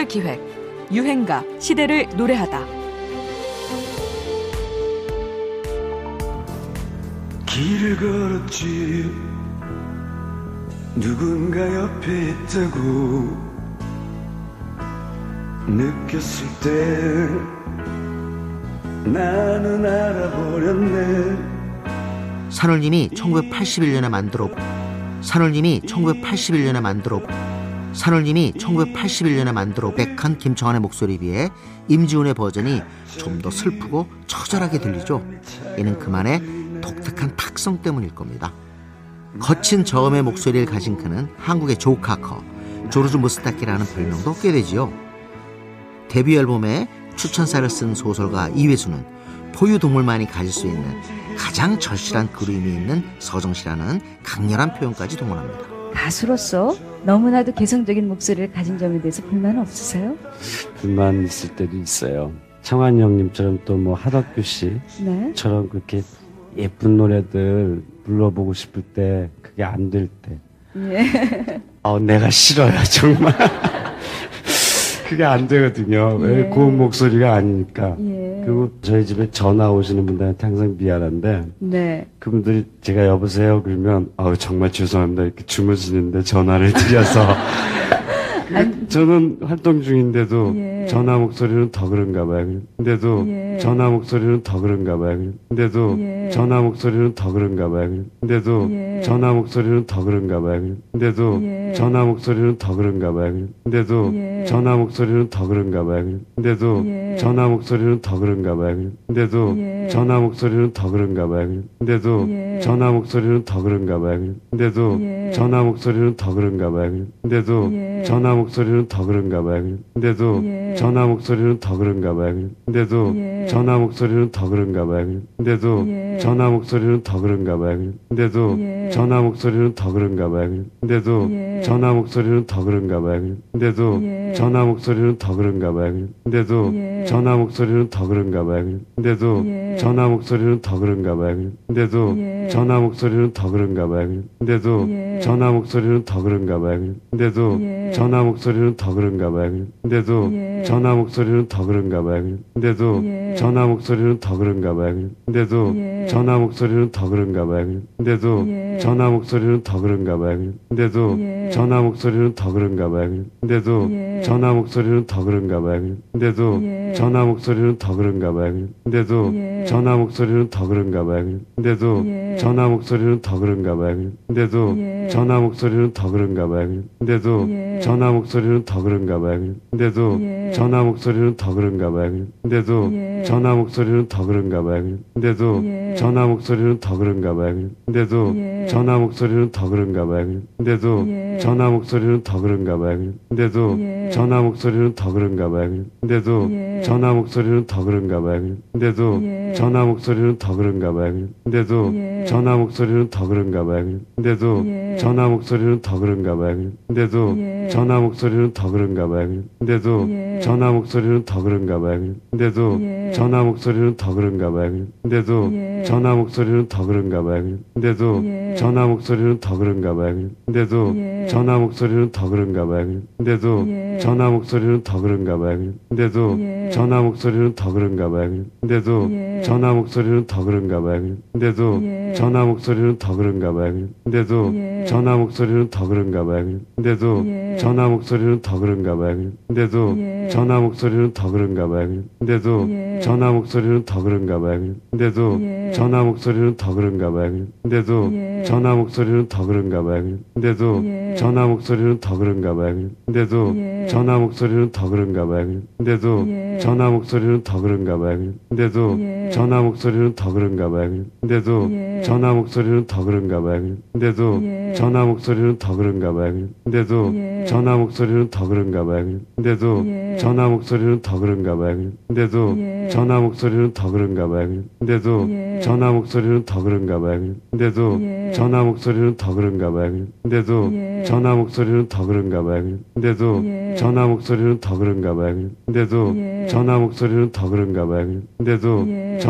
특별 기획 유행가 시대를 노래하다. 길을 걸었지. 누군가 옆에 있다고 느꼈을 때 나는 알아버렸네. 산울님이 1981년에 만들어 산울님이 1981년에 만들어 산울님이 1981년에 만들어 백한 김청환의 목소리에 비해 임지훈의 버전이 좀 더 슬프고 처절하게 들리죠. 이는 그만의 독특한 탁성 때문일 겁니다. 거친 저음의 목소리를 가진 그는 한국의 조카커, 조르주 무스타키라는 별명도 얻게 되지요. 데뷔 앨범에 추천사를 쓴 소설가 이회수는 포유동물만이 가질 수 있는 가장 절실한 그림이 있는 서정시라는 강렬한 표현까지 동원합니다. 가수로서 너무나도 개성적인 목소리를 가진 점에 대해서 불만 없으세요? 불만 있을 때도 있어요. 청한 형님처럼 또 뭐 하덕규 네. 씨처럼 그렇게 예쁜 노래들 불러보고 싶을 때 그게 안 될 때. 예. 어, 내가 싫어요, 정말. 그게 안 되거든요. 왜 예. 고운 목소리가 아니니까. 예. 그리고 저희 집에 전화 오시는 분들한테 항상 미안한데, 네. 그분들이 제가 여보세요 그러면 아우 정말 죄송합니다 이렇게 주무시는데 전화를 드려서 저는 활동 중인데도 예. 전화 목소리는 더 그런가 봐요. 근데도 예. 전화 목소리는 더 그런가 봐요. 근데도 예. 전화 목소리는 더 그런가 봐요. 근데도 예. 전화 목소리는 더 그런가 봐요. 근데도 예. 전화 목소리는 더 그런가 봐요. 근데도 전화 목소리는 더 그런가 봐요. 근데도 전화 목소리는 더 그런가 봐요. 근데도 전화 목소리는 더 그런가 봐요. 근데도 전화 목소리는 더 그런가 봐요. 근데도 전화 목소리는 더 그런가 봐요. 근데도 전화 목소리는 더 그런가 봐요. 근데도 예. 전화 목소리는 더 그런가 봐요. 근데도 예. 전화 목소리는 더 그런가 봐요. 근데도 예. 전화 목소리는 더 그런가 봐요. 근데도 예. 전화 목소리는 더 그런가 봐요. 근데도 예. 전화 목소리는 더 그런가 봐요. 근데도 예. 전화 목소리는 더 그런가 봐요. 근데도 예. 전화 목소리는 더 그런가 봐요. 근데도 예. 전화 목소리는 더 그런가 봐요. 근데도 예. 전화 목소리는 더 그런가 봐요. 근데도 예. 전화 목소리는 더 그런가 봐요. 근데도 예. 전화 목소리는 더 그런가 봐요. 근데도 예. 전화 목소리는 더 그런가 봐요. 근데도 예. 전화 목소리는 더 그런가 봐요. 근데도 예. 전화 목소리는 더 그런가 봐요. 근데도 예. 전화 목소리는 더 그런가 봐요. 근데도 예. 전화 목소리는 더 그런가 봐요. 근데도 예. 전화 목소리는 더 그런가 봐요. 근데도 예. 전화 목소리는 더 그런가 봐요. 근데도 예. 전화 목소리는 더 그런가 봐요. 근데도 예. 전화 목소리는 더 그런가 봐요. 근데도 예. 전화 목소리는 더 그런가 봐요. 근데도 예. 전화 목소리는 더 그런가 봐요. 근데도 예. 전화 목소리는 더 그런가 봐요. 근데도 예. 전화 목소리는 더 그런가 봐요. 근데도 예. 전화 목소리는 더 그런가 봐요. 근데도 예. 전화 목소리는 더 그런가 봐요. 근데도 예. 전화 목소리는 더 그런가 봐요. 근데도 전화 목소리는 더 그런가 봐요. 근데도 전화 목소리는 더 그런가 봐요. 근데도 예. 전화 목소리는 더 그런가 봐요. 근데도 예. 전화 목소리는 더 그런가 봐요. 근데도 예. 전화 목소리는 더 그런가 봐요. 근데도 예. 전화 목소리는 더 그런가 봐요. 근데도 예. 전화 목소리는 더 그런가 봐요. 근데도 예. 전화 목소리는 더 그런가 봐요. 근데도 예. 전화 목소리는 더 그런가 봐요. 근데도 예. 전화 목소리는 더 그런가 봐요. 근데도 예. 전화 목소리는 더 그런가 봐요. 근데도 예. 전화 목소리는 더 그런가 봐요. 근데도 예. 전화 목소리는 더 그런가 봐요. 근데도 예. 전화 목소리는 더 그런가 봐요. 근데도 예. 전화 목소리는 더 그런가 봐요. 근데도 예. 전화 목소리는 더 그런가 봐요. 근데도 예. 전화 목소리는 더 그런가 봐요. 근데도 예. 전화 목소리는 더 그런가 봐요. 근데도 전화 목소리는 더 그런가 봐요. 근데도 전화 목소리는 더 그런가 봐요. 근데도 전화 목소리는 더 그런가 봐요. 근데도 전화 목소리는 더 그런가 봐요. 근데도 전화 목소리는 더 그런가 봐요. 근데도 전화 목소리는 더 그런가 봐요. 근데도 예. 전화 목소리는 더 그런가 봐요. 근데도 예. 전화 목소리는 더 그런가 봐요. 근데도 예. 전화 목소리는 더 그런가 봐요. 근데도 예. 전화 목소리는 더 그런가 봐요. 근데도 예. 전화 목소리는 더 그런가 봐요. 근데도 예. 전화 목소리는 더 그런가 봐요. 근데도 예. 전화 목소리는 더 그런가 봐요. 근데도 예. 전화 목소리는 더 그런가 봐요. 근데도 예. 전화 목소리는 더 그런가 봐요. 근데도 예. 전화 목소리는 더 그런가 봐요. 근데도 예. 전화 목소리는 더 그런가 봐요. 근데도 예. 전화